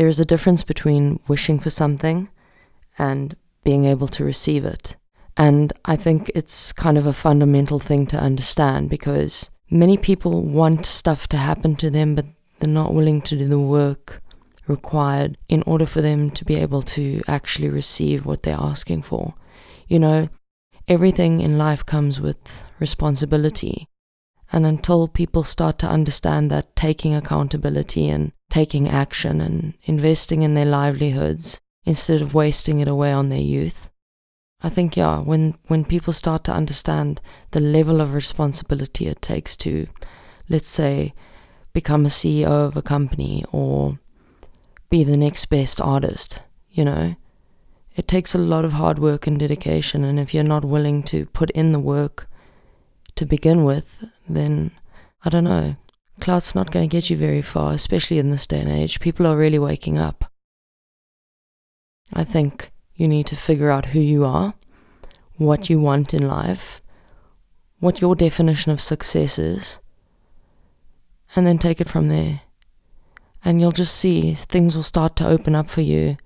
there is a difference between wishing for something and being able to receive it. And I think it's kind of a fundamental thing to understand because many people want stuff to happen to them, but they're not willing to do the work required in order for them to be able to actually receive what they're asking for. You know, everything in life comes with responsibility. And until people start to understand that taking accountability and taking action and investing in their livelihoods instead of wasting it away on their youth, I think yeah, when when people start to understand the level of responsibility it takes to, let's say, become a CEO of a company or be the next best artist, you know, it takes a lot of hard work and dedication. And if you're not willing to put in the work to begin with, then I don't know. Clout's not going to get you very far, especially in this day and age. People are really waking up. I think you need to figure out who you are, what you want in life, what your definition of success is, and then take it from there. And you'll just see things will start to open up for you.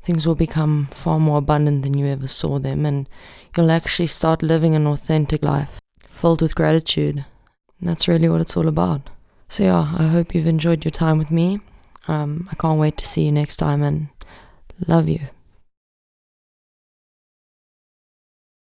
Things will become far more abundant than you ever saw them, and you'll actually start living an authentic life filled with gratitude. That's really what it's all about. So, yeah, I hope you've enjoyed your time with me. Um, I can't wait to see you next time and love you.